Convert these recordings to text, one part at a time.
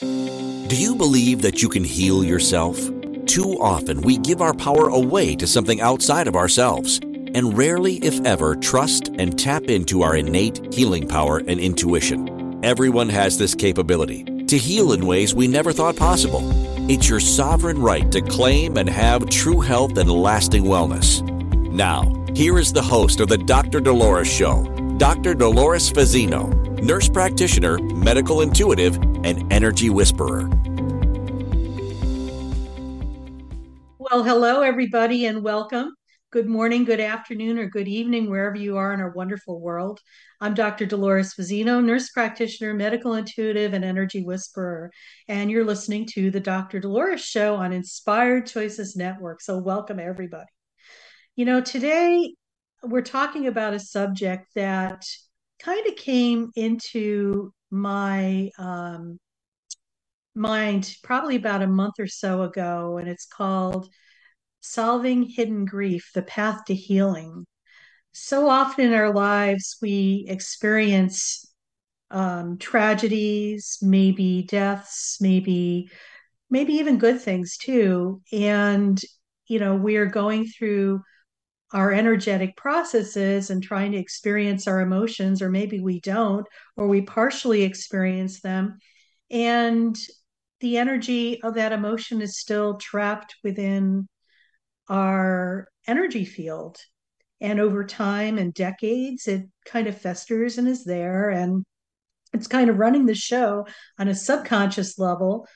Do you believe that you can heal yourself? Too often we give our power away to something outside of ourselves and rarely, if ever, trust and tap into our innate healing power and intuition. Everyone has this capability to heal in ways we never thought possible. It's your sovereign right to claim and have true health and lasting wellness. Now, here is the host of the Dr. Dolores Show, Dr. Dolores Fazzino, nurse practitioner, medical intuitive, and energy whisperer. Well, hello, everybody, and welcome. Good morning, good afternoon, or good evening, wherever you are in our wonderful world. I'm Dr. Dolores Fazzino, nurse practitioner, medical intuitive, and energy whisperer. And you're listening to the Dr. Dolores Show on Inspired Choices Network. So, welcome, everybody. You know, today we're talking about a subject that kind of came into my um, mind probably about a month or so ago, and it's called Solving Hidden Grief The Path to Healing. So often in our lives, we experience um, tragedies, maybe deaths, maybe maybe even good things too. And you know, we are going through our energetic processes and trying to experience our emotions, or maybe we don't, or we partially experience them. And the energy of that emotion is still trapped within our energy field. And over time and decades, it kind of festers and is there. And it's kind of running the show on a subconscious level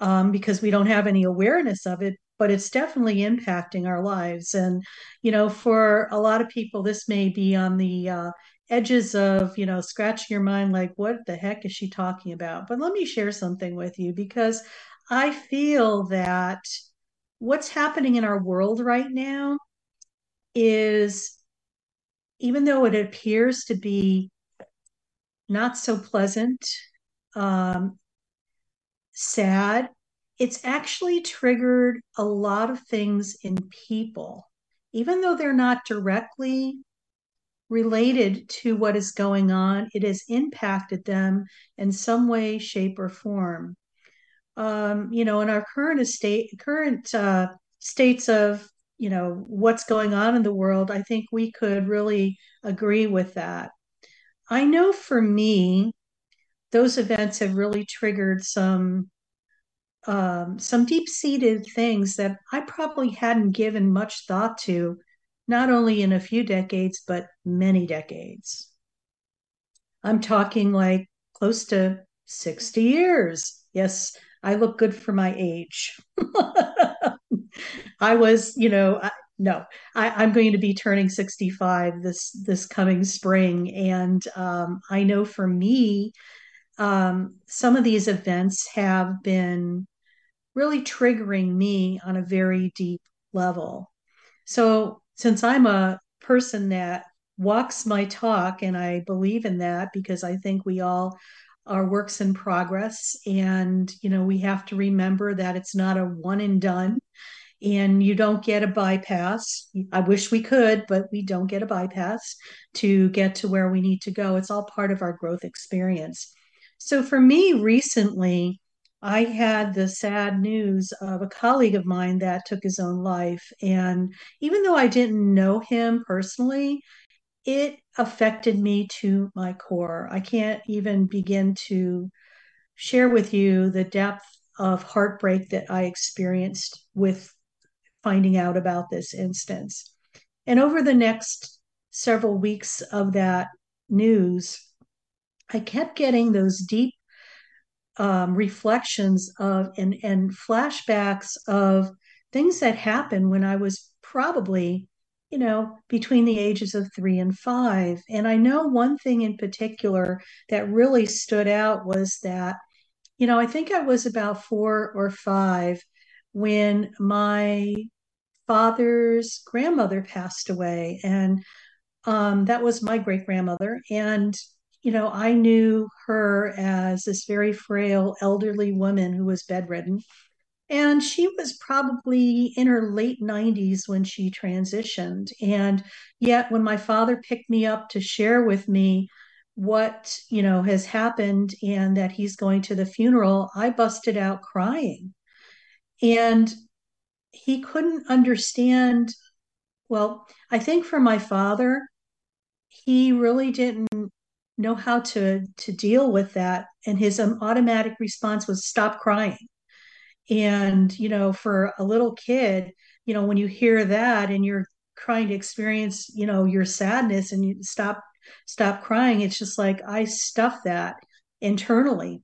um, because we don't have any awareness of it but it's definitely impacting our lives. And, you know, for a lot of people, this may be on the uh, edges of, you know, scratching your mind like, what the heck is she talking about? But let me share something with you because I feel that what's happening in our world right now is, even though it appears to be not so pleasant, um, sad, it's actually triggered a lot of things in people, even though they're not directly related to what is going on, it has impacted them in some way, shape, or form. Um, you know, in our current estate, current uh, states of you know what's going on in the world, I think we could really agree with that. I know for me, those events have really triggered some um, some deep seated things that I probably hadn't given much thought to, not only in a few decades, but many decades. I'm talking like close to 60 years. Yes, I look good for my age. I was, you know, I, no, I, am going to be turning 65 this this coming spring, and um, I know for me, um, some of these events have been really triggering me on a very deep level. So, since I'm a person that walks my talk, and I believe in that because I think we all are works in progress, and you know, we have to remember that it's not a one and done. And you don't get a bypass. I wish we could, but we don't get a bypass to get to where we need to go. It's all part of our growth experience. So, for me recently, I had the sad news of a colleague of mine that took his own life. And even though I didn't know him personally, it affected me to my core. I can't even begin to share with you the depth of heartbreak that I experienced with finding out about this instance. And over the next several weeks of that news, I kept getting those deep um, reflections of and, and flashbacks of things that happened when I was probably, you know, between the ages of three and five. And I know one thing in particular that really stood out was that, you know, I think I was about four or five when my father's grandmother passed away. And um, that was my great grandmother. And you know, I knew her as this very frail elderly woman who was bedridden. And she was probably in her late 90s when she transitioned. And yet, when my father picked me up to share with me what you know has happened and that he's going to the funeral i busted out crying and he couldn't understand well i think for my father he really didn't know how to to deal with that. And his um, automatic response was stop crying. And you know for a little kid you know when you hear that and you're trying to experience you know your sadness and you stop stop crying it's just like i stuff that internally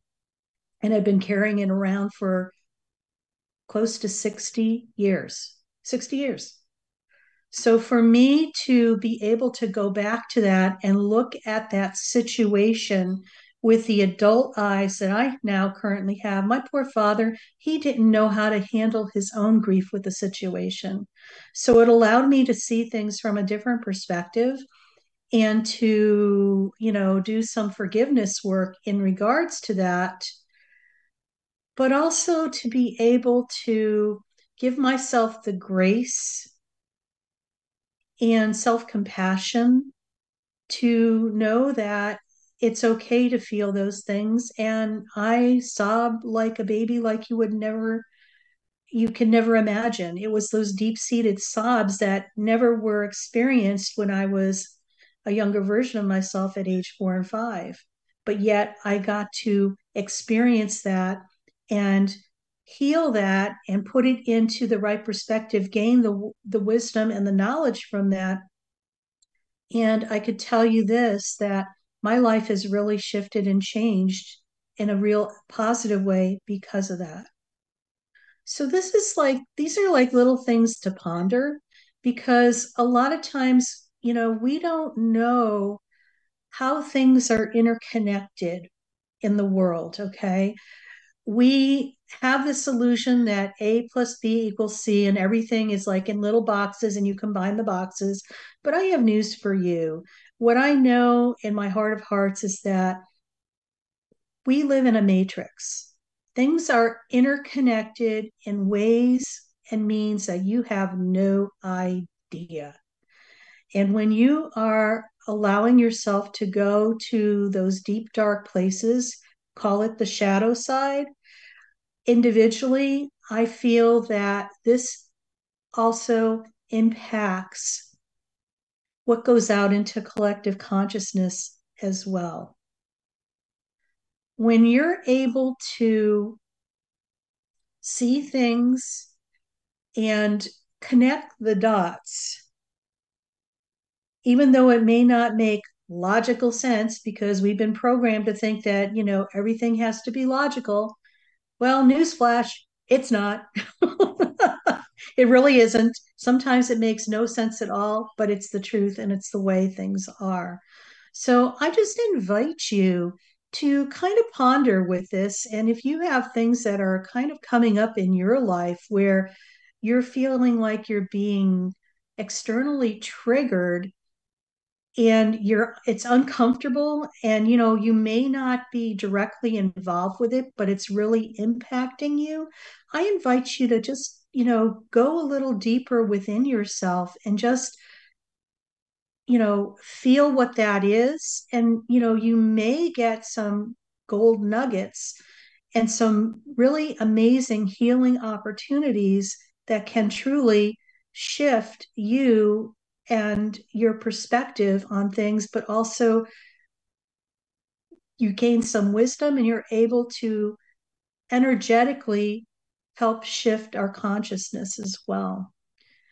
and i've been carrying it around for close to 60 years 60 years so for me to be able to go back to that and look at that situation with the adult eyes that I now currently have, my poor father, he didn't know how to handle his own grief with the situation. So it allowed me to see things from a different perspective and to, you know, do some forgiveness work in regards to that, but also to be able to give myself the grace and self compassion to know that it's okay to feel those things. And I sobbed like a baby, like you would never, you can never imagine. It was those deep seated sobs that never were experienced when I was a younger version of myself at age four and five. But yet I got to experience that and heal that and put it into the right perspective, gain the the wisdom and the knowledge from that. And I could tell you this that my life has really shifted and changed in a real positive way because of that. So this is like these are like little things to ponder because a lot of times, you know, we don't know how things are interconnected in the world, okay? We have this illusion that A plus B equals C and everything is like in little boxes and you combine the boxes. But I have news for you. What I know in my heart of hearts is that we live in a matrix. Things are interconnected in ways and means that you have no idea. And when you are allowing yourself to go to those deep, dark places, call it the shadow side. Individually, I feel that this also impacts what goes out into collective consciousness as well. When you're able to see things and connect the dots, even though it may not make logical sense because we've been programmed to think that, you know, everything has to be logical. Well, newsflash, it's not. it really isn't. Sometimes it makes no sense at all, but it's the truth and it's the way things are. So I just invite you to kind of ponder with this. And if you have things that are kind of coming up in your life where you're feeling like you're being externally triggered and you're it's uncomfortable and you know you may not be directly involved with it but it's really impacting you. I invite you to just you know go a little deeper within yourself and just you know feel what that is. And you know you may get some gold nuggets and some really amazing healing opportunities that can truly shift you and your perspective on things, but also you gain some wisdom and you're able to energetically help shift our consciousness as well.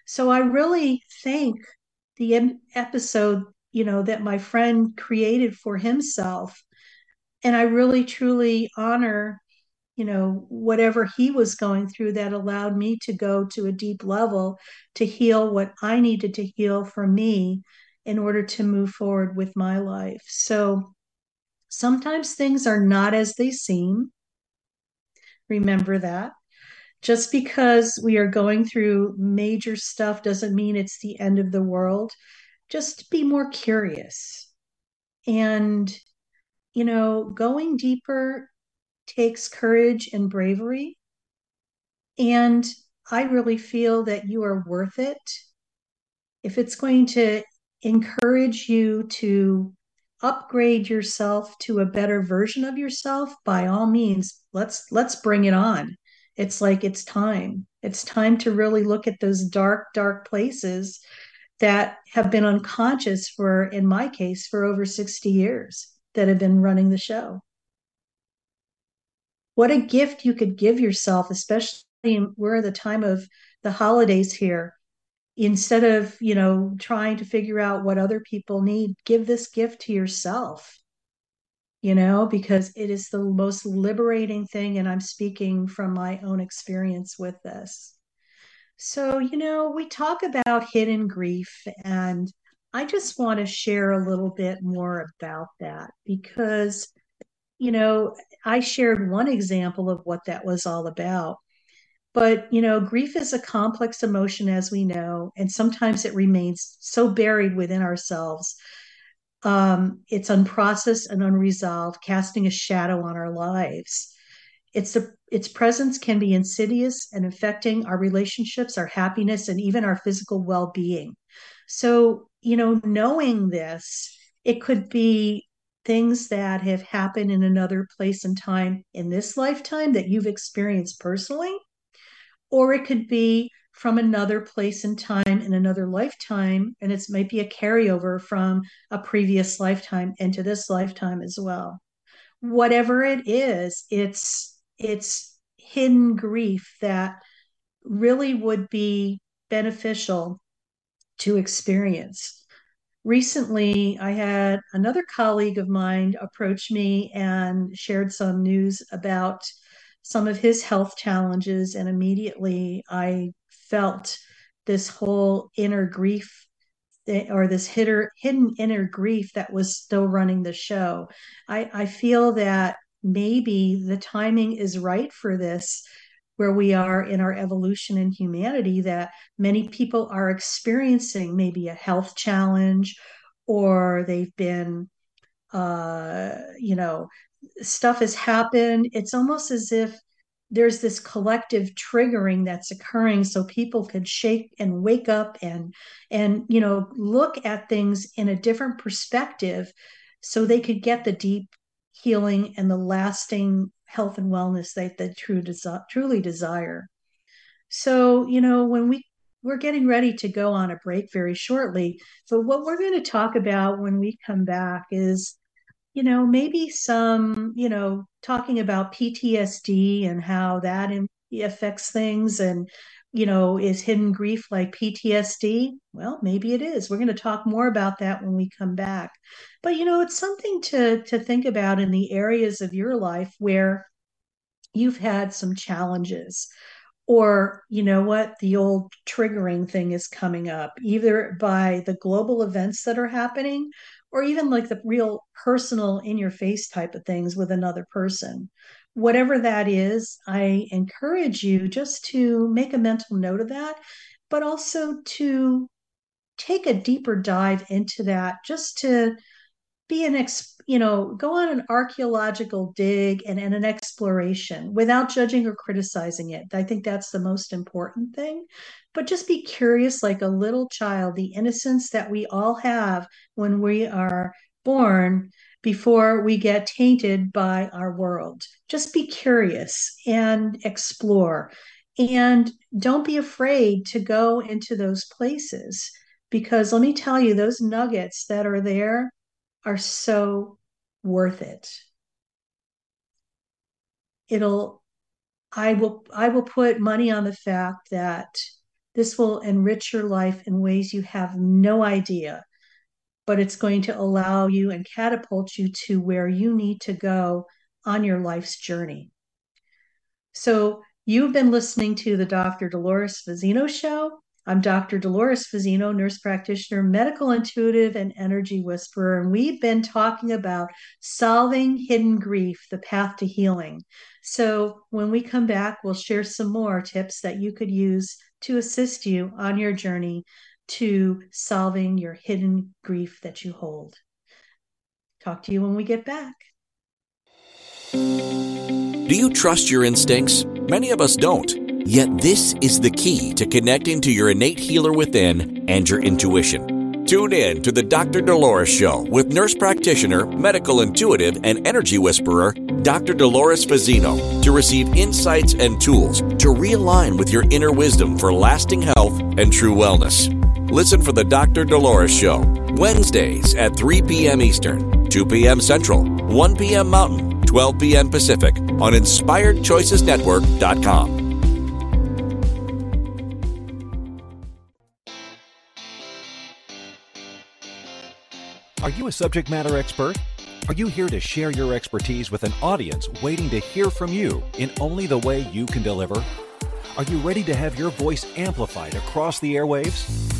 So I really think the episode, you know, that my friend created for himself, and I really truly honor you know, whatever he was going through that allowed me to go to a deep level to heal what I needed to heal for me in order to move forward with my life. So sometimes things are not as they seem. Remember that. Just because we are going through major stuff doesn't mean it's the end of the world. Just be more curious. And, you know, going deeper takes courage and bravery. And I really feel that you are worth it. If it's going to encourage you to upgrade yourself to a better version of yourself, by all means, let's let's bring it on. It's like it's time. It's time to really look at those dark, dark places that have been unconscious for, in my case, for over 60 years that have been running the show. What a gift you could give yourself, especially we're at the time of the holidays here. Instead of, you know, trying to figure out what other people need, give this gift to yourself you know, because it is the most liberating thing. And I'm speaking from my own experience with this. So, you know, we talk about hidden grief, and I just want to share a little bit more about that because, you know, I shared one example of what that was all about. But, you know, grief is a complex emotion, as we know, and sometimes it remains so buried within ourselves. Um, it's unprocessed and unresolved, casting a shadow on our lives. It's a, its presence can be insidious and affecting our relationships, our happiness, and even our physical well being. So, you know, knowing this, it could be things that have happened in another place and time in this lifetime that you've experienced personally, or it could be from another place and time in another lifetime, and it might be a carryover from a previous lifetime into this lifetime as well. Whatever it is, it's it's hidden grief that really would be beneficial to experience. Recently, I had another colleague of mine approach me and shared some news about some of his health challenges. And immediately I felt this whole inner grief or this hidden inner grief that was still running the show. I, I feel that maybe the timing is right for this where we are in our evolution in humanity that many people are experiencing maybe a health challenge or they've been uh you know stuff has happened. It's almost as if there's this collective triggering that's occurring so people could shake and wake up and and you know look at things in a different perspective so they could get the deep healing and the lasting health and wellness that they true desi- truly desire. So, you know, when we we're getting ready to go on a break very shortly. but what we're going to talk about when we come back is you know, maybe some, you know, talking about PTSD and how that affects things and you know, is hidden grief like PTSD? Well, maybe it is. We're going to talk more about that when we come back. But you know, it's something to to think about in the areas of your life where you've had some challenges or you know what the old triggering thing is coming up either by the global events that are happening or even like the real personal in your face type of things with another person whatever that is, I encourage you just to make a mental note of that, but also to take a deeper dive into that just to be an ex you know go on an archaeological dig and, and an exploration without judging or criticizing it. I think that's the most important thing. But just be curious like a little child the innocence that we all have when we are born before we get tainted by our world. Just be curious and explore. And don't be afraid to go into those places because let me tell you, those nuggets that are there are so worth it. It'll, I will, I will put money on the fact that this will enrich your life in ways you have no idea but it's going to allow you and catapult you to where you need to go on your life's journey. So, you've been listening to the Dr. Dolores Fazzino Show. I'm Dr. Dolores Fazzino, nurse practitioner, medical intuitive, and energy whisperer. And we've been talking about solving hidden grief, the path to healing. So, when we come back, we'll share some more tips that you could use to assist you on your journey to solving your hidden grief that you hold. Talk to you when we get back. Do you trust your instincts? Many of us don't. Yet, this is the key to connecting to your innate healer within and your intuition. Tune in to the Dr. Dolores Show with nurse practitioner, medical intuitive, and energy whisperer, Dr. Dolores Fazzino, to receive insights and tools to realign with your inner wisdom for lasting health and true wellness. Listen for the Dr. Dolores Show, Wednesdays at 3 p.m. Eastern, 2 p.m. Central, 1 p.m. Mountain, 12 p.m. Pacific on InspiredChoicesNetwork.com. Are you a subject matter expert? Are you here to share your expertise with an audience waiting to hear from you in only the way you can deliver? Are you ready to have your voice amplified across the airwaves?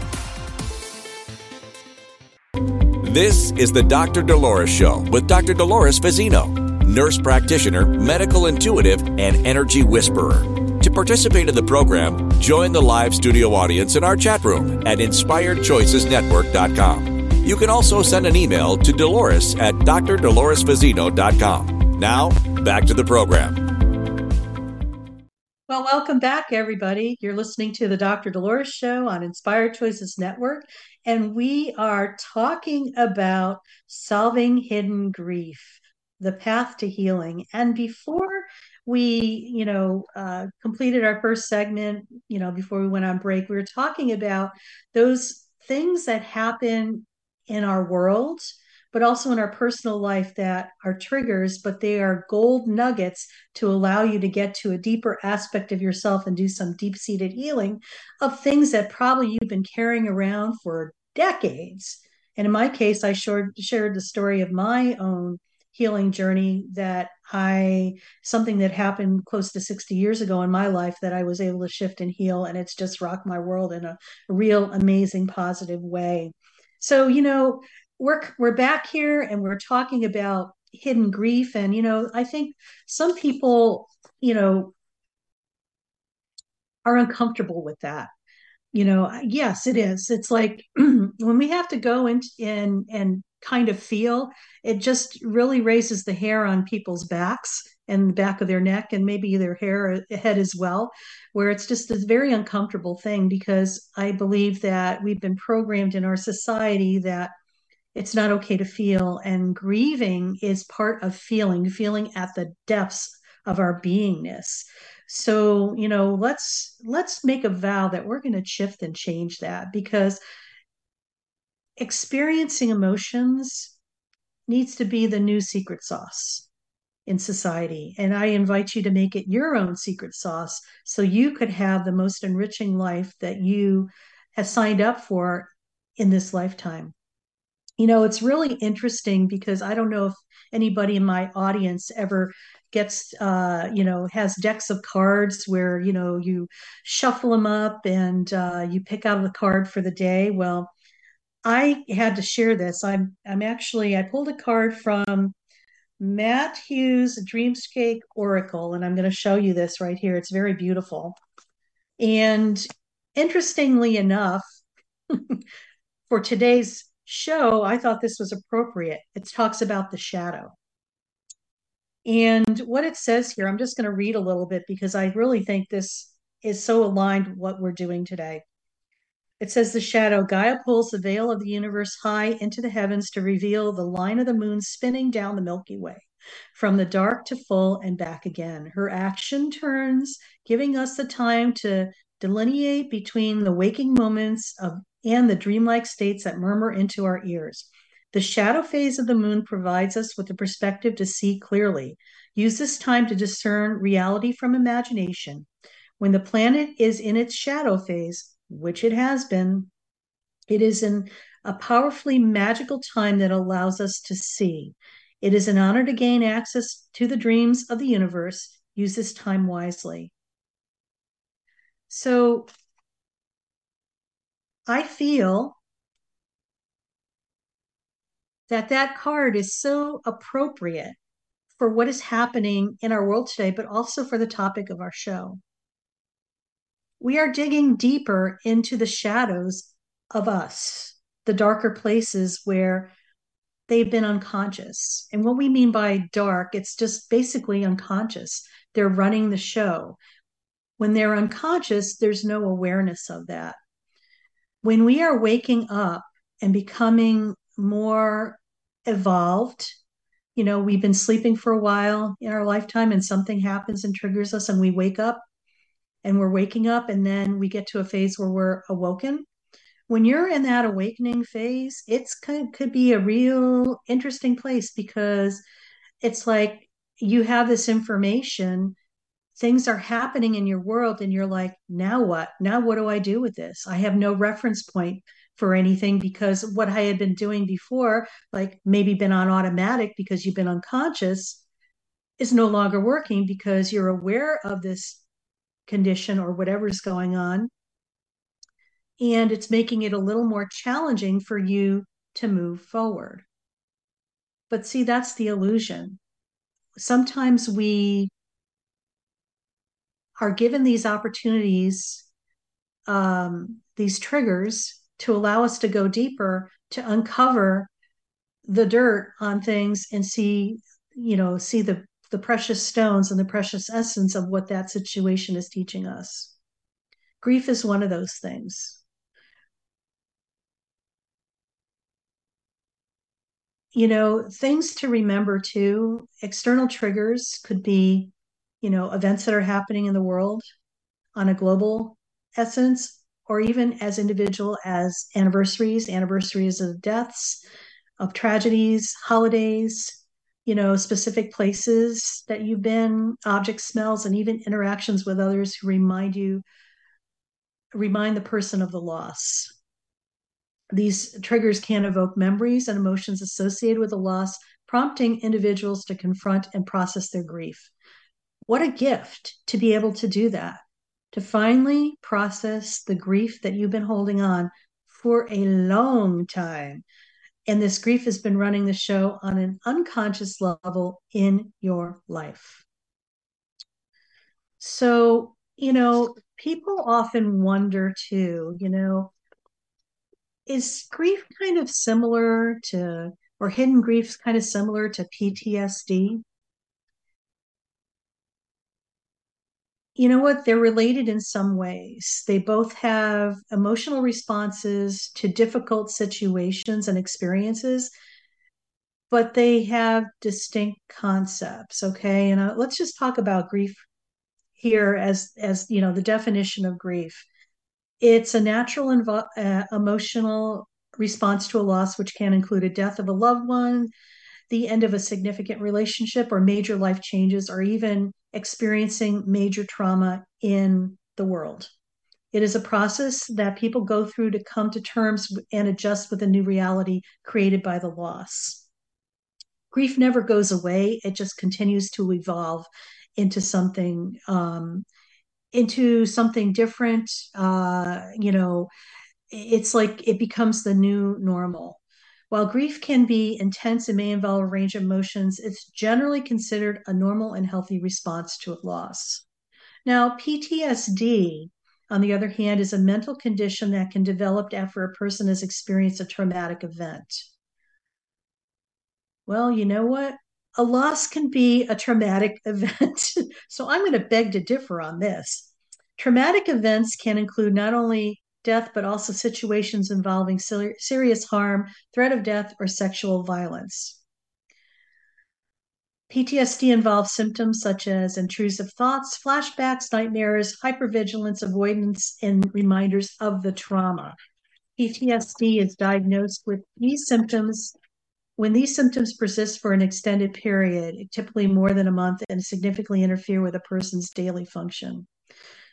This is the Dr. Dolores Show with Dr. Dolores Fazzino, nurse practitioner, medical intuitive, and energy whisperer. To participate in the program, join the live studio audience in our chat room at inspiredchoicesnetwork.com. You can also send an email to Dolores at drdoloresfazzino.com. Now, back to the program. Well, welcome back, everybody. You're listening to the Dr. Dolores Show on Inspired Choices Network, and we are talking about solving hidden grief, the path to healing. And before we, you know, uh, completed our first segment, you know, before we went on break, we were talking about those things that happen in our world, but also in our personal life that are triggers, but they are gold nuggets to allow you to get to a deeper aspect of yourself and do some deep seated healing of things that probably you've been carrying around for decades. And in my case, I shared, shared the story of my own healing journey that I something that happened close to 60 years ago in my life that I was able to shift and heal and it's just rocked my world in a real amazing positive way. So, you know, we're we're back here and we're talking about hidden grief and you know, I think some people, you know, are uncomfortable with that. You know, yes, it is. It's like when we have to go in and and kind of feel, it just really raises the hair on people's backs and the back of their neck and maybe their hair uh, head as well where it's just this very uncomfortable thing because i believe that we've been programmed in our society that it's not okay to feel and grieving is part of feeling feeling at the depths of our beingness so you know let's let's make a vow that we're going to shift and change that because experiencing emotions needs to be the new secret sauce in society. And I invite you to make it your own secret sauce so you could have the most enriching life that you have signed up for in this lifetime. You know, it's really interesting because I don't know if anybody in my audience ever gets uh, you know has decks of cards where you know you shuffle them up and uh, you pick out the card for the day well i had to share this i'm i'm actually i pulled a card from Matt Hughes Dreamscape Oracle, and I'm going to show you this right here. It's very beautiful. And interestingly enough, for today's show, I thought this was appropriate. It talks about the shadow. And what it says here, I'm just going to read a little bit because I really think this is so aligned with what we're doing today. It says the shadow Gaia pulls the veil of the universe high into the heavens to reveal the line of the moon spinning down the Milky Way from the dark to full and back again. Her action turns, giving us the time to delineate between the waking moments of and the dreamlike states that murmur into our ears. The shadow phase of the moon provides us with the perspective to see clearly. Use this time to discern reality from imagination. When the planet is in its shadow phase, which it has been, it is a powerfully magical time that allows us to see. It is an honor to gain access to the dreams of the universe. Use this time wisely. So I feel that that card is so appropriate for what is happening in our world today, but also for the topic of our show. We are digging deeper into the shadows of us, the darker places where they've been unconscious. And what we mean by dark, it's just basically unconscious. They're running the show. When they're unconscious, there's no awareness of that. When we are waking up and becoming more evolved, you know, we've been sleeping for a while in our lifetime and something happens and triggers us and we wake up and we're waking up and then we get to a phase where we're awoken when you're in that awakening phase, it's kind could be a real interesting place because it's like you have this information, things are happening in your world, and you're like, now what? Now what do I do with this? I have no reference point for anything because what I had been doing before, like maybe been on automatic because you've been unconscious, is no longer working because you're aware of this condition or whatever's going on and it's making it a little more challenging for you to move forward. But see, that's the illusion. Sometimes we are given these opportunities, um, these triggers to allow us to go deeper, to uncover the dirt on things and see, you know, see the the precious stones and the precious essence of what that situation is teaching us. Grief is one of those things. you know, things to remember too. External triggers could be, you know, events that are happening in the world on a global essence, or even as individual as anniversaries, anniversaries of deaths, of tragedies, holidays, you know, specific places that you've been, object smells, and even interactions with others who remind you, remind the person of the loss. These triggers can evoke memories and emotions associated with the loss, prompting individuals to confront and process their grief. What a gift to be able to do that, to finally process the grief that you've been holding on for a long time. And this grief has been running the show on an unconscious level in your life. So, you know, people often wonder too, you know, is grief kind of similar to, or hidden griefs kind of similar to PTSD? You know what? They're related in some ways. They both have emotional responses to difficult situations and experiences, but they have distinct concepts. Okay. And uh, let's just talk about grief here as as you know the definition of grief it's a natural invo- uh, emotional response to a loss, which can include a death of a loved one, the end of a significant relationship, or major life changes, or even experiencing major trauma in the world. It is a process that people go through to come to terms and adjust with a new reality created by the loss. Grief never goes away, it just continues to evolve into something um, into something different uh you know it's like it becomes the new normal while grief can be intense and may involve a range of emotions it's generally considered a normal and healthy response to a loss now ptsd on the other hand is a mental condition that can develop after a person has experienced a traumatic event well you know what a loss can be a traumatic event. so I'm going to beg to differ on this. Traumatic events can include not only death, but also situations involving ser- serious harm, threat of death, or sexual violence. PTSD involves symptoms such as intrusive thoughts, flashbacks, nightmares, hypervigilance, avoidance, and reminders of the trauma. PTSD is diagnosed with these symptoms when these symptoms persist for an extended period, typically more than a month, and significantly interfere with a person's daily function.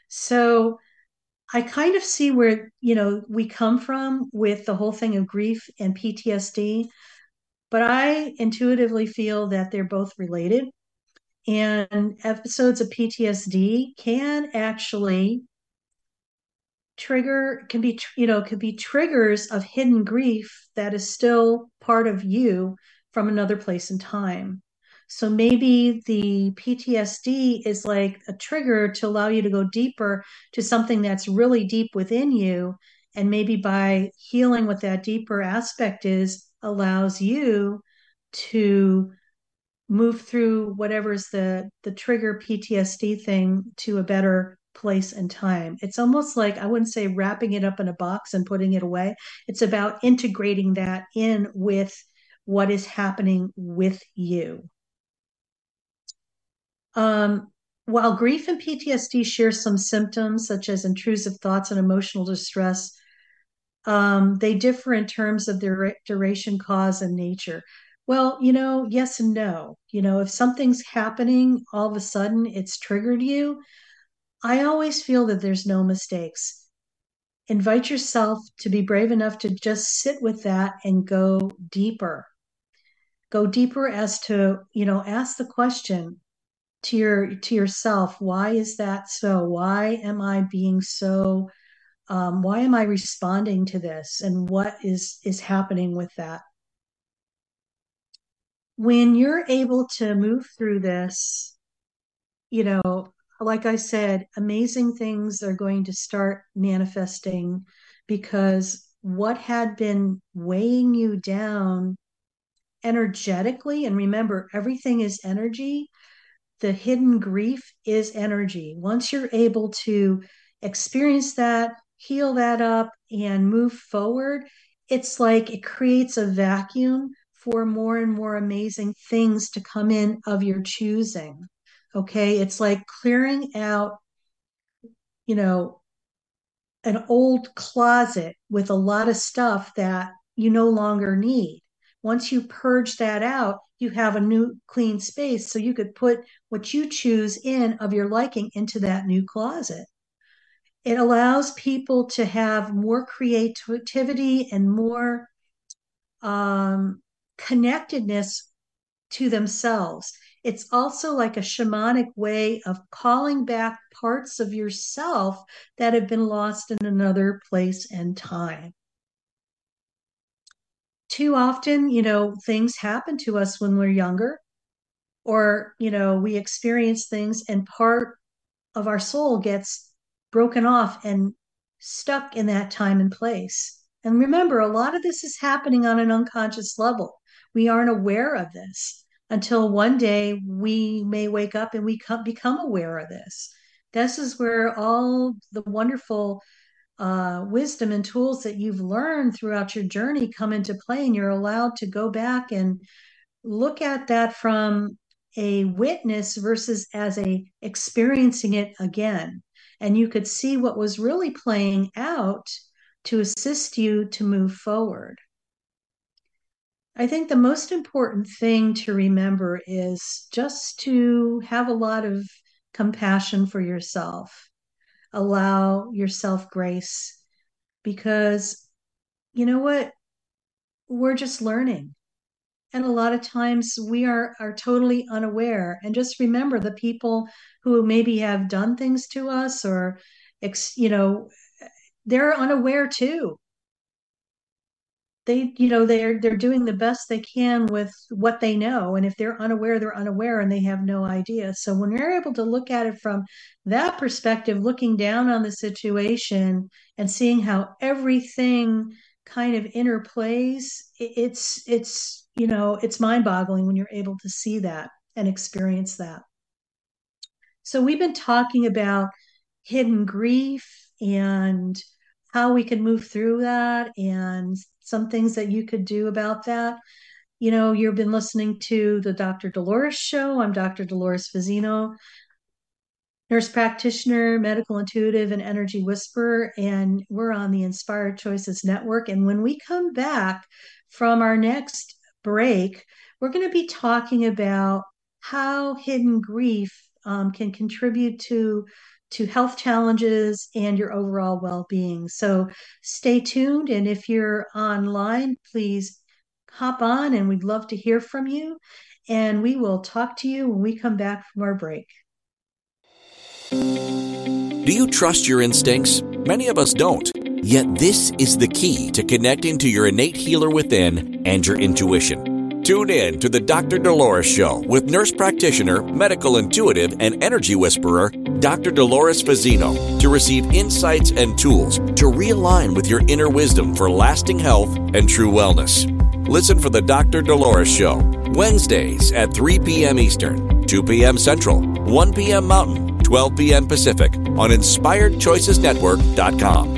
So I kind of see where, you know, we come from with the whole thing of grief and PTSD, but I intuitively feel that they're both related. And episodes of PTSD can actually trigger can be you know could be triggers of hidden grief that is still part of you from another place and time so maybe the PTSD is like a trigger to allow you to go deeper to something that's really deep within you. And maybe by healing what that deeper aspect is, allows you to move through whatever's the the trigger PTSD thing to a better place and time. It's almost like I wouldn't say wrapping it up in a box and putting it away. It's about integrating that in with what is happening with you. Um, while grief and PTSD share some symptoms, such as intrusive thoughts and emotional distress, um, they differ in terms of their duration, cause, and nature. Well, you know, yes and no. You know, if something's happening all of a sudden, it's triggered you. I always feel that there's no mistakes. Invite yourself to be brave enough to just sit with that and go deeper. Go deeper as to, you know, ask the question to your to yourself why is that so? Why am i being so um, why am i responding to this? And what is is happening with that? When you're able to move through this you know like i said amazing things are going to start manifesting because what had been weighing you down energetically and remember everything is energy the hidden grief is energy. Once you're able to experience that, heal that up, and move forward, it's like it creates a vacuum for more and more amazing things to come in of your choosing. Okay. It's like clearing out, you know, an old closet with a lot of stuff that you no longer need. Once you purge that out, you have a new clean space so you could put what you choose in of your liking into that new closet. It allows people to have more creativity and more um, connectedness to themselves. It's also like a shamanic way of calling back parts of yourself that have been lost in another place and time too often, you know, things happen to us when we're younger, or, you know, we experience things and part of our soul gets broken off and stuck in that time and place. And remember, a lot of this is happening on an unconscious level. We aren't aware of this until one day we may wake up and we come, become aware of this. This is where all the wonderful uh, wisdom and tools that you've learned throughout your journey come into play and you're allowed to go back and look at that from a witness versus as a experiencing it again. And you could see what was really playing out to assist you to move forward. I think the most important thing to remember is just to have a lot of compassion for yourself allow yourself grace because you know what? We're just learning. And a lot of times we are are totally unaware. And just remember the people who maybe have done things to us or you know they're unaware too they you know they're they're doing the best they can with what they know. And if they're unaware they're unaware and they have no idea. So when you're able to look at it from that perspective looking down on the situation and seeing how everything kind of interplays it's it's you know it's mind boggling when you're able to see that and experience that. So we've been talking about hidden grief and how we can move through that and some things that you could do about that. You know, you've been listening to the Dr. Dolores show. I'm Dr. Dolores Fazzino, nurse practitioner, medical intuitive, and energy whisperer. And we're on the Inspired Choices Network. And when we come back from our next break, we're going to be talking about how hidden grief um, can contribute to to health challenges and your overall well being. So stay tuned. And if you're online, please hop on and we'd love to hear from you. And we will talk to you when we come back from our break. Do you trust your instincts? Many of us don't. Yet, this is the key to connecting to your innate healer within and your intuition. Tune in to the Dr. Dolores Show with nurse practitioner, medical intuitive, and energy whisperer, Dr. Dolores Fazzino, to receive insights and tools to realign with your inner wisdom for lasting health and true wellness. Listen for the Dr. Dolores Show, Wednesdays at 3 p.m. Eastern, 2 p.m. Central, 1 p.m. Mountain, 12 p.m. Pacific on InspiredChoicesNetwork.com.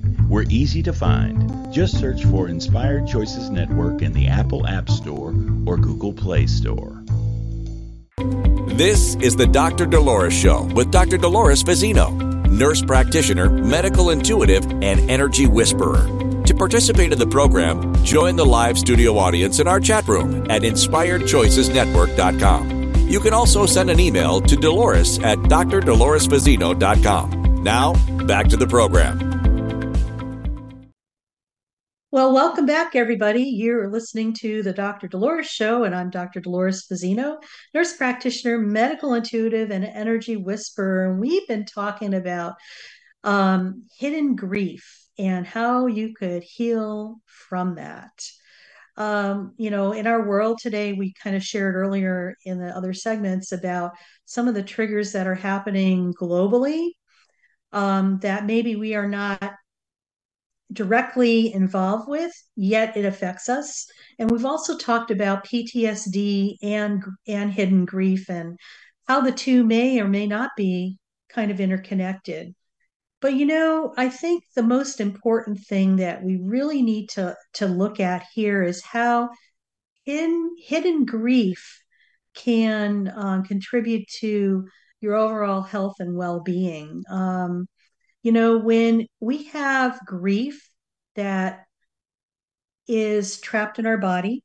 We're easy to find. Just search for Inspired Choices Network in the Apple App Store or Google Play Store. This is the Dr. Dolores Show with Dr. Dolores Fazzino, nurse practitioner, medical intuitive, and energy whisperer. To participate in the program, join the live studio audience in our chat room at inspiredchoicesnetwork.com. You can also send an email to Dolores at drdoloresfazzino.com. Now, back to the program. Well, welcome back, everybody. You're listening to the Dr. Dolores Show, and I'm Dr. Dolores Fazzino, nurse practitioner, medical intuitive, and energy whisperer. And we've been talking about um, hidden grief and how you could heal from that. Um, you know, in our world today, we kind of shared earlier in the other segments about some of the triggers that are happening globally um, that maybe we are not directly involved with, yet it affects us. And we've also talked about PTSD and and hidden grief and how the two may or may not be kind of interconnected. But you know, I think the most important thing that we really need to to look at here is how in hidden grief can uh, contribute to your overall health and well-being. Um, you know, when we have grief that is trapped in our body,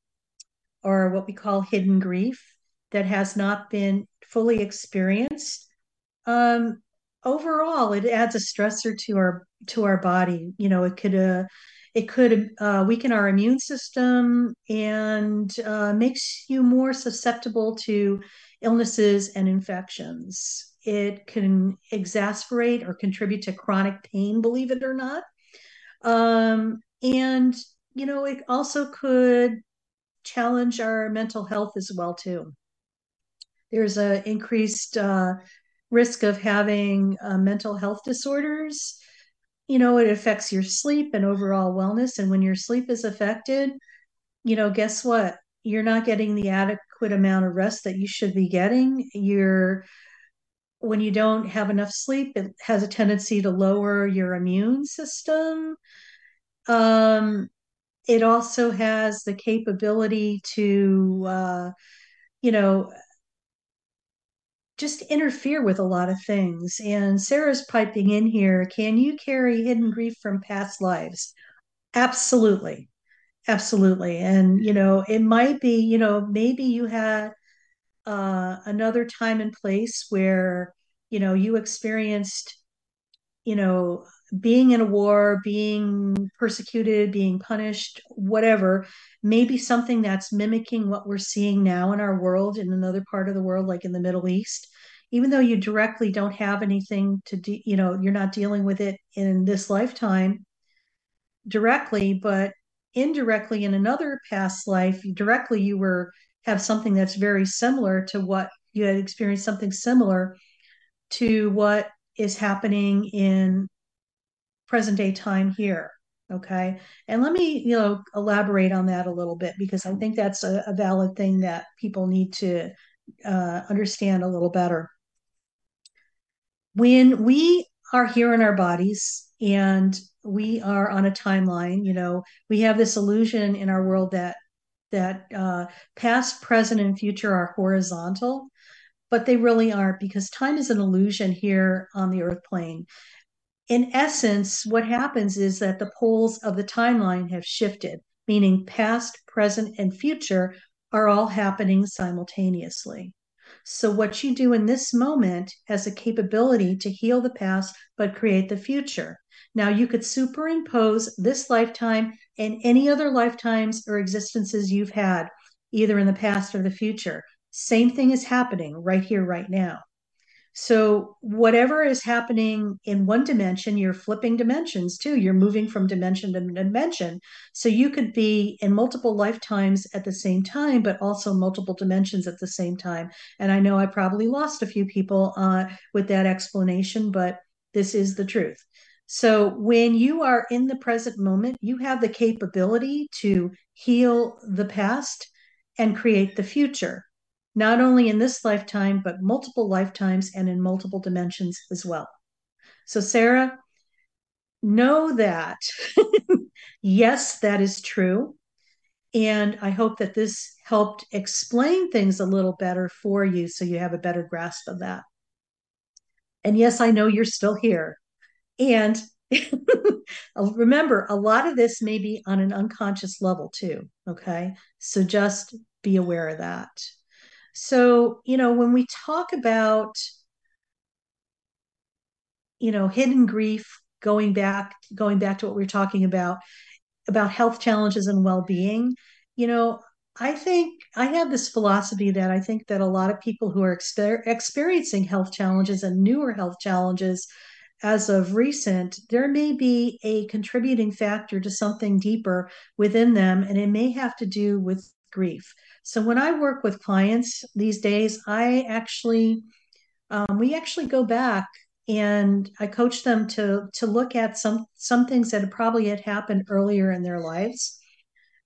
or what we call hidden grief, that has not been fully experienced, um, overall, it adds a stressor to our to our body. You know, it could uh, it could uh, weaken our immune system and uh, makes you more susceptible to illnesses and infections it can exasperate or contribute to chronic pain, believe it or not. Um, and, you know, it also could challenge our mental health as well, too. There's an increased uh, risk of having uh, mental health disorders. You know, it affects your sleep and overall wellness. And when your sleep is affected, you know, guess what? You're not getting the adequate amount of rest that you should be getting. You're when you don't have enough sleep, it has a tendency to lower your immune system. Um, it also has the capability to, uh, you know, just interfere with a lot of things. And Sarah's piping in here can you carry hidden grief from past lives? Absolutely. Absolutely. And, you know, it might be, you know, maybe you had uh, another time and place where you know you experienced you know being in a war being persecuted being punished whatever maybe something that's mimicking what we're seeing now in our world in another part of the world like in the middle east even though you directly don't have anything to do you know you're not dealing with it in this lifetime directly but indirectly in another past life directly you were have something that's very similar to what you had experienced something similar to what is happening in present day time here okay? And let me you know elaborate on that a little bit because i think that's a, a valid thing that people need to uh, understand a little better. When we are here in our bodies and we are on a timeline you know we have this illusion in our world that that uh, past, present, and future are horizontal, but they really aren't because time is an illusion here on the earth plane. In essence, what happens is that the poles of the timeline have shifted, meaning past, present, and future are all happening simultaneously. So, what you do in this moment has a capability to heal the past but create the future. Now, you could superimpose this lifetime and any other lifetimes or existences you've had, either in the past or the future. Same thing is happening right here, right now. So, whatever is happening in one dimension, you're flipping dimensions too. You're moving from dimension to dimension. So, you could be in multiple lifetimes at the same time, but also multiple dimensions at the same time. And I know I probably lost a few people uh, with that explanation, but this is the truth. So, when you are in the present moment, you have the capability to heal the past and create the future not only in this lifetime, but multiple lifetimes and in multiple dimensions as well. So, Sarah, know that yes, that is true. And I hope that this helped explain things a little better for you so you have a better grasp of that. And yes, I know you're still here. And oh, remember, a lot of this may be on an unconscious level too. Okay. So just be aware of that. So, you know, when we talk about, you know, hidden grief, going back, going back to what we are talking about, about health challenges and well-being, you know, I think I have this philosophy that I think that a lot of people who are exper- experiencing health challenges and newer health challenges as of recent, there may be a contributing factor to something deeper within them, and it may have to do with grief. So when I work with clients these days, I actually um, we actually go back and I coach them to to look at some some things that probably had happened earlier in their lives,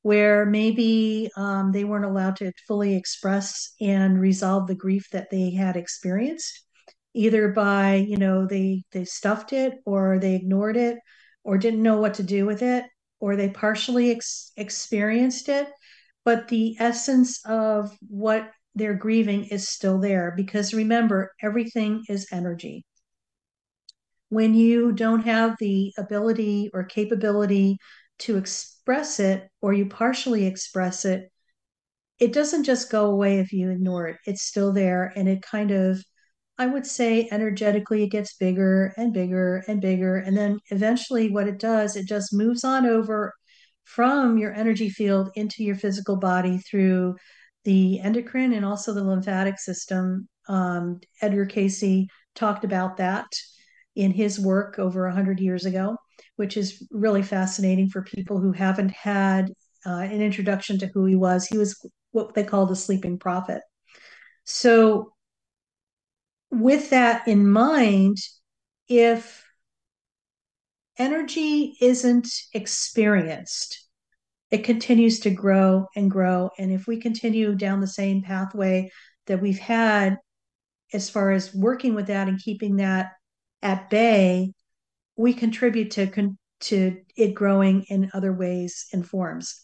where maybe um, they weren't allowed to fully express and resolve the grief that they had experienced, either by you know they they stuffed it or they ignored it or didn't know what to do with it or they partially ex- experienced it but the essence of what they're grieving is still there because remember, everything is energy. When you don't have the ability or capability to express it, or you partially express it, it doesn't just go away if you ignore it. It's still there. And it kind of, I would say, energetically, it gets bigger and bigger and bigger. And then eventually, what it does, it just moves on over from your energy field into your physical body through the endocrine and also the lymphatic system. Um, Edgar Cayce talked about that in his work over 100 years ago, which is really fascinating for people who haven't had uh, an introduction to who he was. He was what they call the sleeping prophet. So, with that in mind, if energy isn't experienced, it continues to grow and grow. And if we continue down the same pathway that we've had as far as working with that and keeping that at bay, we contribute to to it growing in other ways and forms.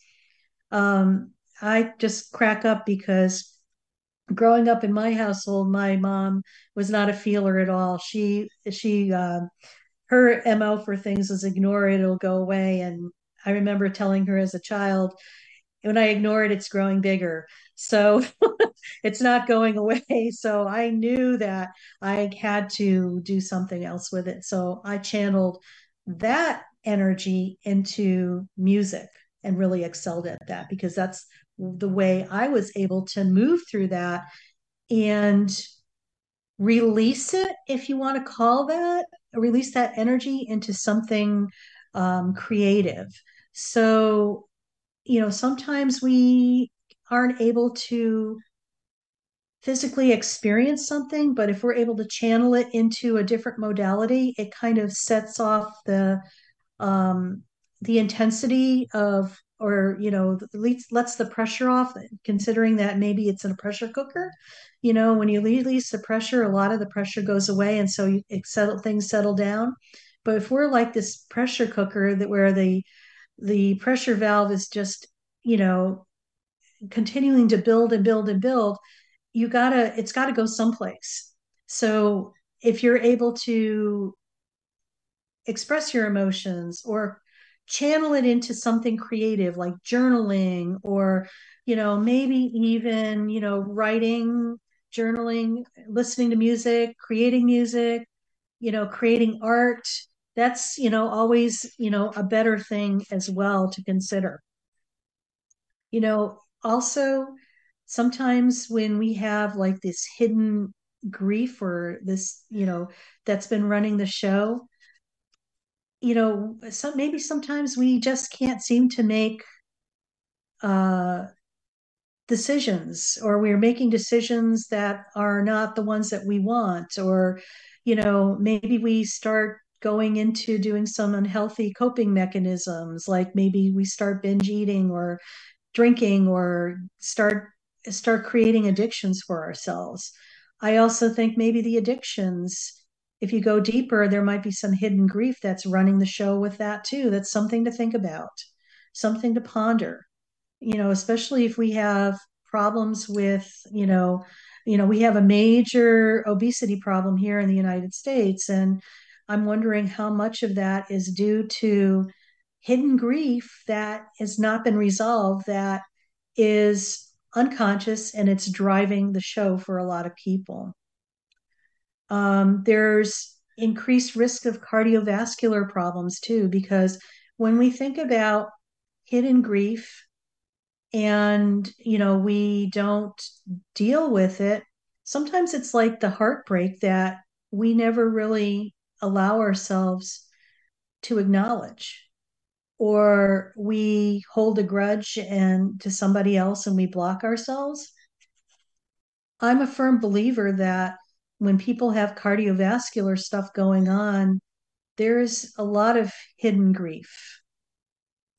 Um, I just crack up because growing up in my household, my mom was not a feeler at all. She she uh, her mo for things is ignore it it'll go away. And i remember telling her as a child when i ignore it it's growing bigger. So it's not going away. So i knew that i had to do something else with it. So i channeled that energy into music and really excelled at that because that's the way i was able to move through that and release it if you want to call that release that energy into something um, creative. So, you know, sometimes we aren't able to physically experience something, but if we're able to channel it into a different modality, it kind of sets off the um, the intensity of or you know lets lets the pressure off considering that maybe it's in a pressure cooker. You know when you release the pressure a lot of the pressure goes away and so you, it settle, things settle down. But if we're like this pressure cooker that where the the pressure valve is just you know continuing to build and build and build you gotta it's gotta go someplace. So if you're able to express your emotions or channel it into something creative like journaling or you know maybe even you know writing journaling listening to music creating music you know creating art. That's you know always you know a better thing as well to consider. You know also sometimes when we have like this hidden grief or this you know that's been running the show you know some maybe sometimes we just can't seem to make uh decisions or we're making decisions that are not the ones that we want or you know maybe we start going into doing some unhealthy coping mechanisms like maybe we start binge eating or drinking or start start creating addictions for ourselves. I also think maybe the addictions if you go deeper there might be some hidden grief that's running the show with that too. That's something to think about something to ponder. You know especially if we have problems with you know you know we have a major obesity problem here in the united states and i'm wondering how much of that is due to hidden grief that has not been resolved that is unconscious and it's driving the show for a lot of people um, there's increased risk of cardiovascular problems too because when we think about hidden grief and you know we don't deal with it sometimes it's like the heartbreak that we never really allow ourselves to acknowledge. Or we hold a grudge and to somebody else and we block ourselves. I'm a firm believer that when people have cardiovascular stuff going on there's a lot of hidden grief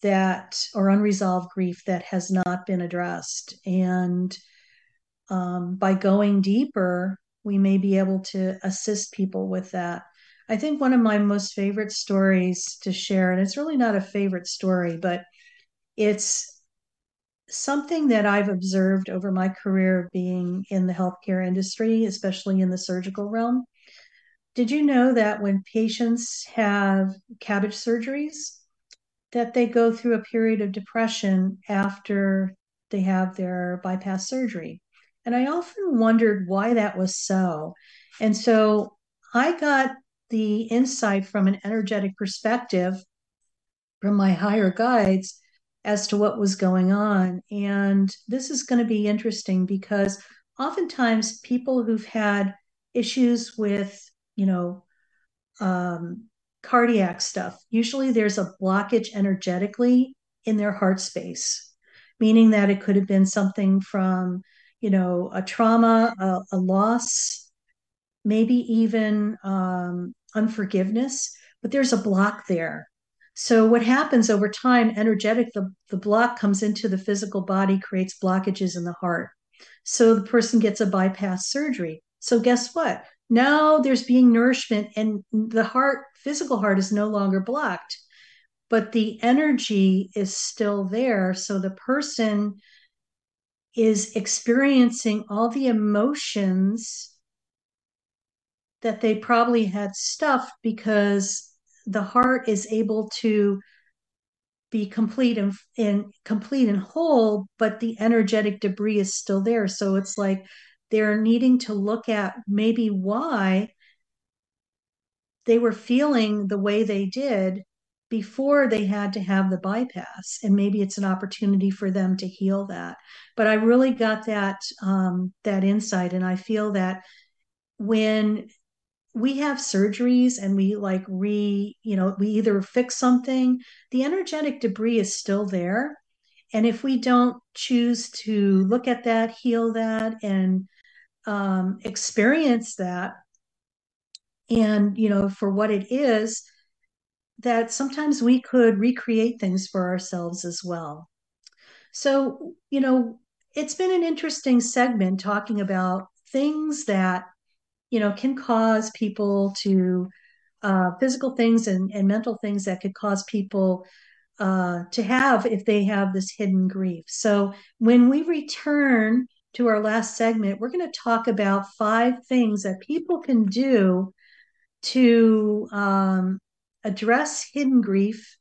that or unresolved grief that has not been addressed. And um, by going deeper we may be able to assist people with that. I think one of my most favorite stories to share and it's really not a favorite story but it's something that i've observed over my career being in the healthcare industry especially in the surgical realm did you know that when patients have CABG surgeries that they go through a period of depression after they have their bypass surgery. And I often wondered why that was so. And so I got the insight from an energetic perspective from my higher guides as to what was going on. And this is going to be interesting because oftentimes people who've had issues with, you know, um, cardiac stuff, usually there's a blockage energetically in their heart space, meaning that it could have been something from, you know, a trauma, a, a loss, maybe even um, unforgiveness, but there's a block there. So what happens over time, energetic, the, the block comes into the physical body, creates blockages in the heart. So the person gets a bypass surgery. So guess what? Now there's being nourishment, and the heart, physical heart, is no longer blocked, but the energy is still there. So the person is experiencing all the emotions that they probably had stuffed because the heart is able to be complete and, complete and whole but the energetic debris is still there. So it's like they're needing to look at maybe why they were feeling the way they did before they had to have the bypass and maybe it's an opportunity for them to heal that. But i really got that um, that insight and i feel that when we have surgeries and we like re you know we either fix something the energetic debris is still there. And if we don't choose to look at that heal that and um, experience that and you know for what it is that sometimes we could recreate things for ourselves as well. So you know it's been an interesting segment talking about things that you know can cause people to uh, physical things and, and mental things that could cause people uh, to have if they have this hidden grief. So when we return to our last segment, we're going to talk about five things that people can do to um, address hidden grief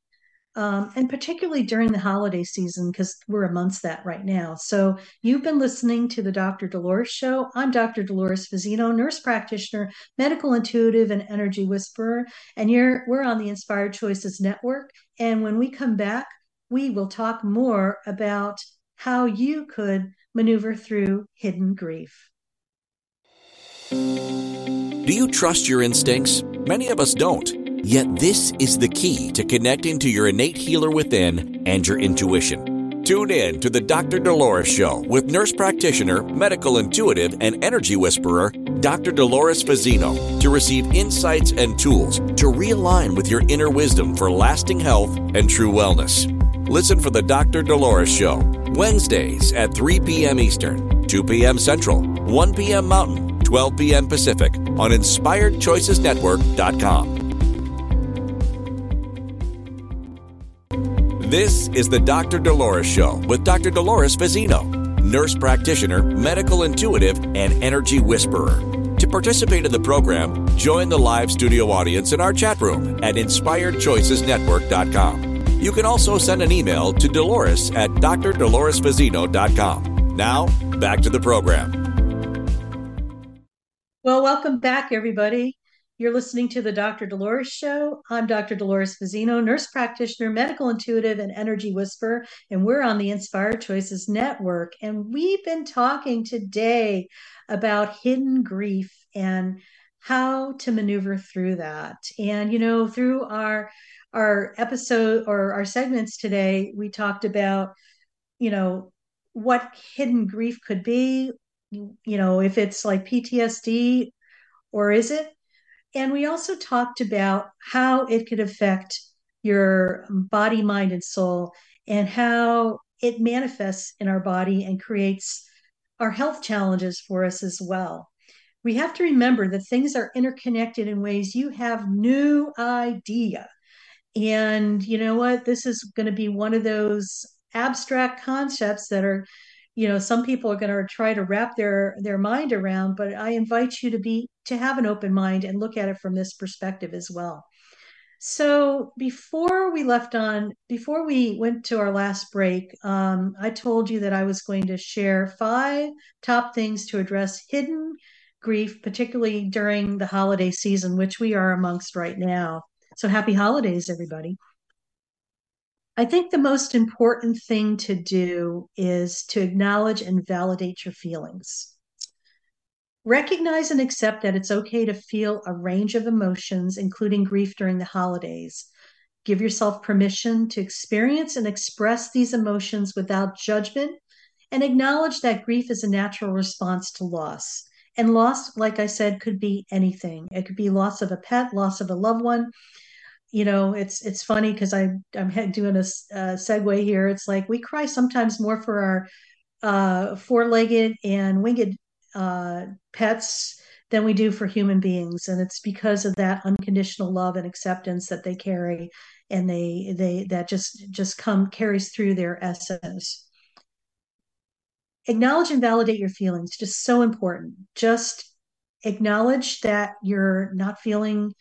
um, and particularly during the holiday season, because we're amongst that right now. So, you've been listening to the Dr. Dolores Show. I'm Dr. Dolores Fazzino, nurse practitioner, medical intuitive, and energy whisperer. And you're, we're on the Inspired Choices Network. And when we come back, we will talk more about how you could maneuver through hidden grief. Do you trust your instincts? Many of us don't. Yet, this is the key to connecting to your innate healer within and your intuition. Tune in to the Dr. Dolores Show with nurse practitioner, medical intuitive, and energy whisperer, Dr. Dolores Fazzino, to receive insights and tools to realign with your inner wisdom for lasting health and true wellness. Listen for the Dr. Dolores Show, Wednesdays at 3 p.m. Eastern, 2 p.m. Central, 1 p.m. Mountain, 12 p.m. Pacific on InspiredChoicesNetwork.com. This is the Dr. Dolores Show with Dr. Dolores Fazzino, nurse practitioner, medical intuitive, and energy whisperer. To participate in the program, join the live studio audience in our chat room at inspiredchoicesnetwork.com. You can also send an email to Dolores at drdoloresfazzino.com. Now, back to the program. Well, welcome back, everybody. You're listening to the Dr. Dolores Show. I'm Dr. Dolores Fazzino, nurse practitioner, medical intuitive, and energy whisperer, and we're on the Inspired Choices Network. And we've been talking today about hidden grief and how to maneuver through that. And you know, through our our episode or our segments today, we talked about, you know, what hidden grief could be. You know, if it's like PTSD, or is it and we also talked about how it could affect your body, mind, and soul, and how it manifests in our body and creates our health challenges for us as well. We have to remember that things are interconnected in ways you have no idea. And you know what? This is going to be one of those abstract concepts that are you know some people are going to try to wrap their their mind around but i invite you to be to have an open mind and look at it from this perspective as well. So before we left on before we went to our last break um, i told you that i was going to share five top things to address hidden grief particularly during the holiday season which we are amongst right now. So happy holidays everybody I think the most important thing to do is to acknowledge and validate your feelings. Recognize and accept that it's okay to feel a range of emotions, including grief during the holidays. Give yourself permission to experience and express these emotions without judgment and acknowledge that grief is a natural response to loss. And loss, like I said, could be anything. It could be loss of a pet, loss of a loved one, you know it's it's funny because i i'm doing a, a segue here. It's like we cry sometimes more for our uh, four-legged and winged uh, pets than we do for human beings. And it's because of that unconditional love and acceptance that they carry and they they that just just come carries through their essence. Acknowledge and validate your feelings just so important. Just acknowledge that you're not feeling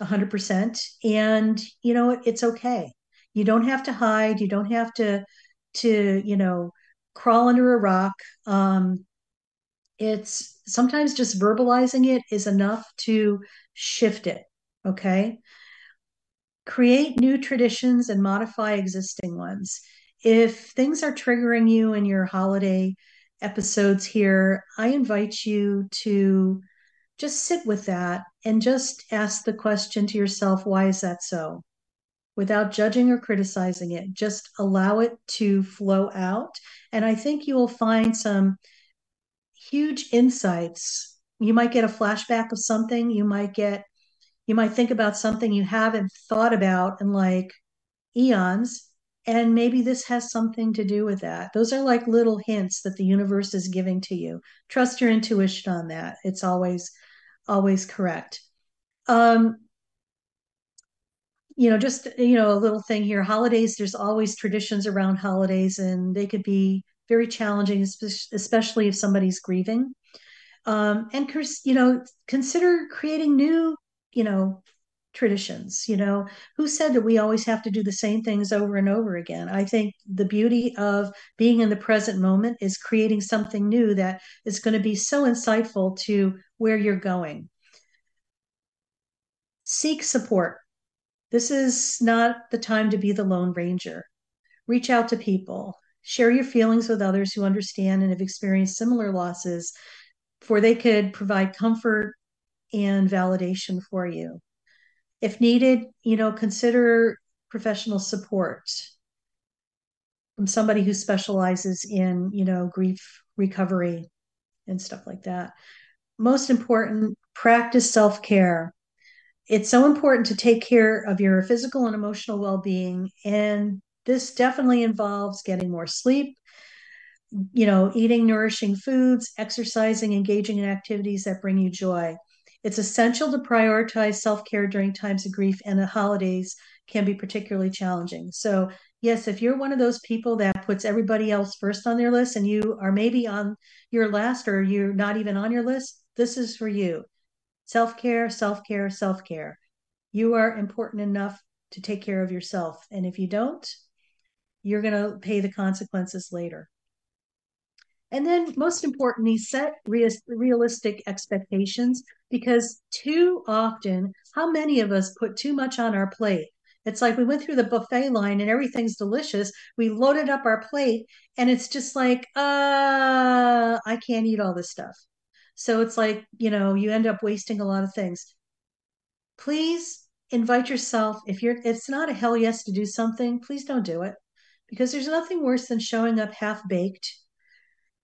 100% and you know it's okay. You don't have to hide. You don't have to to you know crawl under a rock. Um it's sometimes just verbalizing it is enough to shift it okay? Create new traditions and modify existing ones. If things are triggering you in your holiday episodes here i invite you to just sit with that and just ask the question to yourself why is that so? Without judging or criticizing it, just allow it to flow out. And I think you will find some huge insights. You might get a flashback of something, you might get, you might think about something you haven't thought about in like eons. And maybe this has something to do with that. Those are like little hints that the universe is giving to you. Trust your intuition on that. It's always always correct. Um, you know, just, you know, a little thing here. Holidays, there's always traditions around holidays, and they could be very challenging, especially if somebody's grieving. Um, and, you know, consider creating new, you know, traditions. You know, who said that we always have to do the same things over and over again? I think the beauty of being in the present moment is creating something new that is going to be so insightful to where you're going. Seek support. This is not the time to be the Lone Ranger. Reach out to people, share your feelings with others who understand and have experienced similar losses, for they could provide comfort and validation for you. If needed, you know, consider professional support from somebody who specializes in, you know, grief recovery and stuff like that. Most important, practice self care. It's so important to take care of your physical and emotional well being. And this definitely involves getting more sleep, you know, eating nourishing foods, exercising, engaging in activities that bring you joy. It's essential to prioritize self care during times of grief, and the holidays can be particularly challenging. So, yes, if you're one of those people that puts everybody else first on their list and you are maybe on your last or you're not even on your list, this is for you. Self care, self care, self care. You are important enough to take care of yourself. And if you don't, you're going to pay the consequences later. And then, most importantly, set realistic expectations because too often, how many of us put too much on our plate? It's like we went through the buffet line and everything's delicious. We loaded up our plate and it's just like, uh, I can't eat all this stuff. So it's like, you know, you end up wasting a lot of things. Please invite yourself. If you're, it's not a hell yes to do something, please don't do it because there's nothing worse than showing up half baked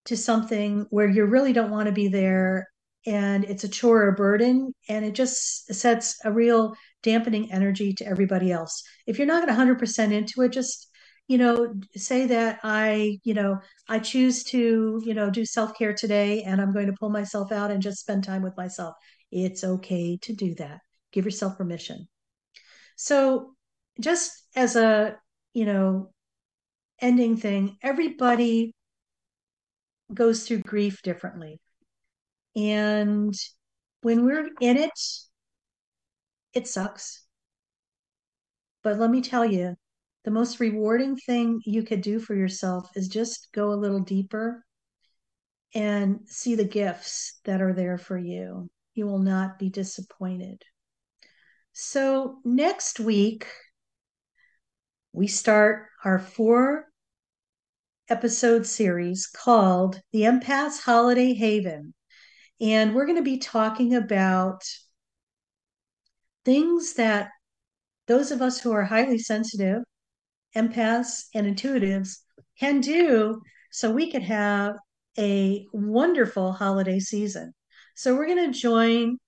to something where you really don't want to be there and it's a chore or a burden and it just sets a real dampening energy to everybody else. If you're not 100% into it just you know say that i you know i choose to you know do self-care today and i'm going to pull myself out and just spend time with myself. It's okay to do that. Give yourself permission. So just as a you know ending thing everybody goes through grief differently. And when we're in it, it sucks. But let me tell you, the most rewarding thing you could do for yourself is just go a little deeper and see the gifts that are there for you. You will not be disappointed. So, next week, we start our four episode series called The Empath's Holiday Haven. And we're going to be talking about things that those of us who are highly sensitive, empaths, and intuitives can do so we could have a wonderful holiday season. So we're going to join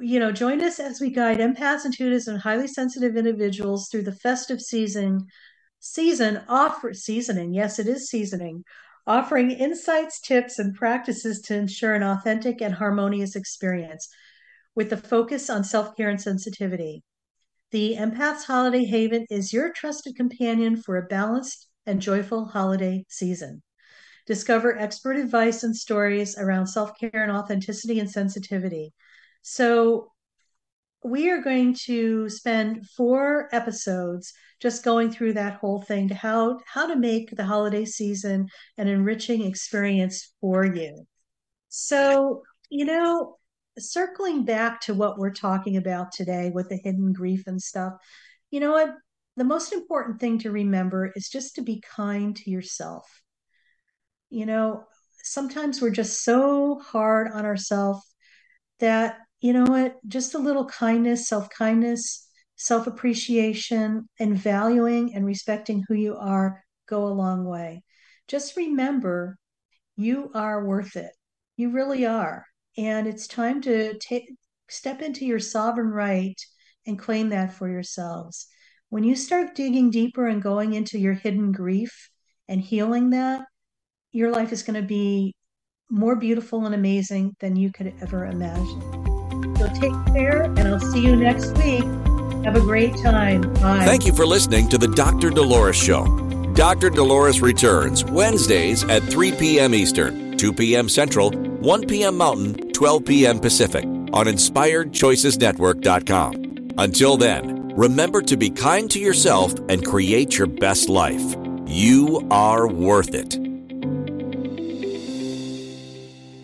you know, join us as we guide empaths, intuitives, and highly sensitive individuals through the festive season season offer seasoning. Yes, it is seasoning, offering insights, tips, and practices to ensure an authentic and harmonious experience with the focus on self care and sensitivity. The Empath's Holiday Haven is your trusted companion for a balanced and joyful holiday season. Discover expert advice and stories around self care and authenticity and sensitivity. So, we are going to spend four episodes just going through that whole thing to how how to make the holiday season an enriching experience for you. So, you know, circling back to what we're talking about today with the hidden grief and stuff, you know what? The most important thing to remember is just to be kind to yourself. You know, sometimes we're just so hard on ourselves that you know what? Just a little kindness, self kindness, self appreciation, and valuing and respecting who you are go a long way. Just remember you are worth it. You really are. And it's time to take step into your sovereign right and claim that for yourselves. When you start digging deeper and going into your hidden grief and healing that, your life is going to be more beautiful and amazing than you could ever imagine. So take care, and I'll see you next week. Have a great time. Bye. Thank you for listening to the Dr. Dolores Show. Dr. Dolores returns Wednesdays at 3 p.m. Eastern, 2 p.m. Central, 1 p.m. Mountain, 12 p.m. Pacific on InspiredChoicesNetwork.com. Until then, remember to be kind to yourself and create your best life. You are worth it.